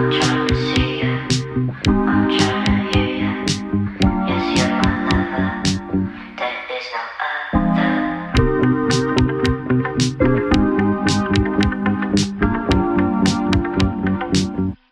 There is no other.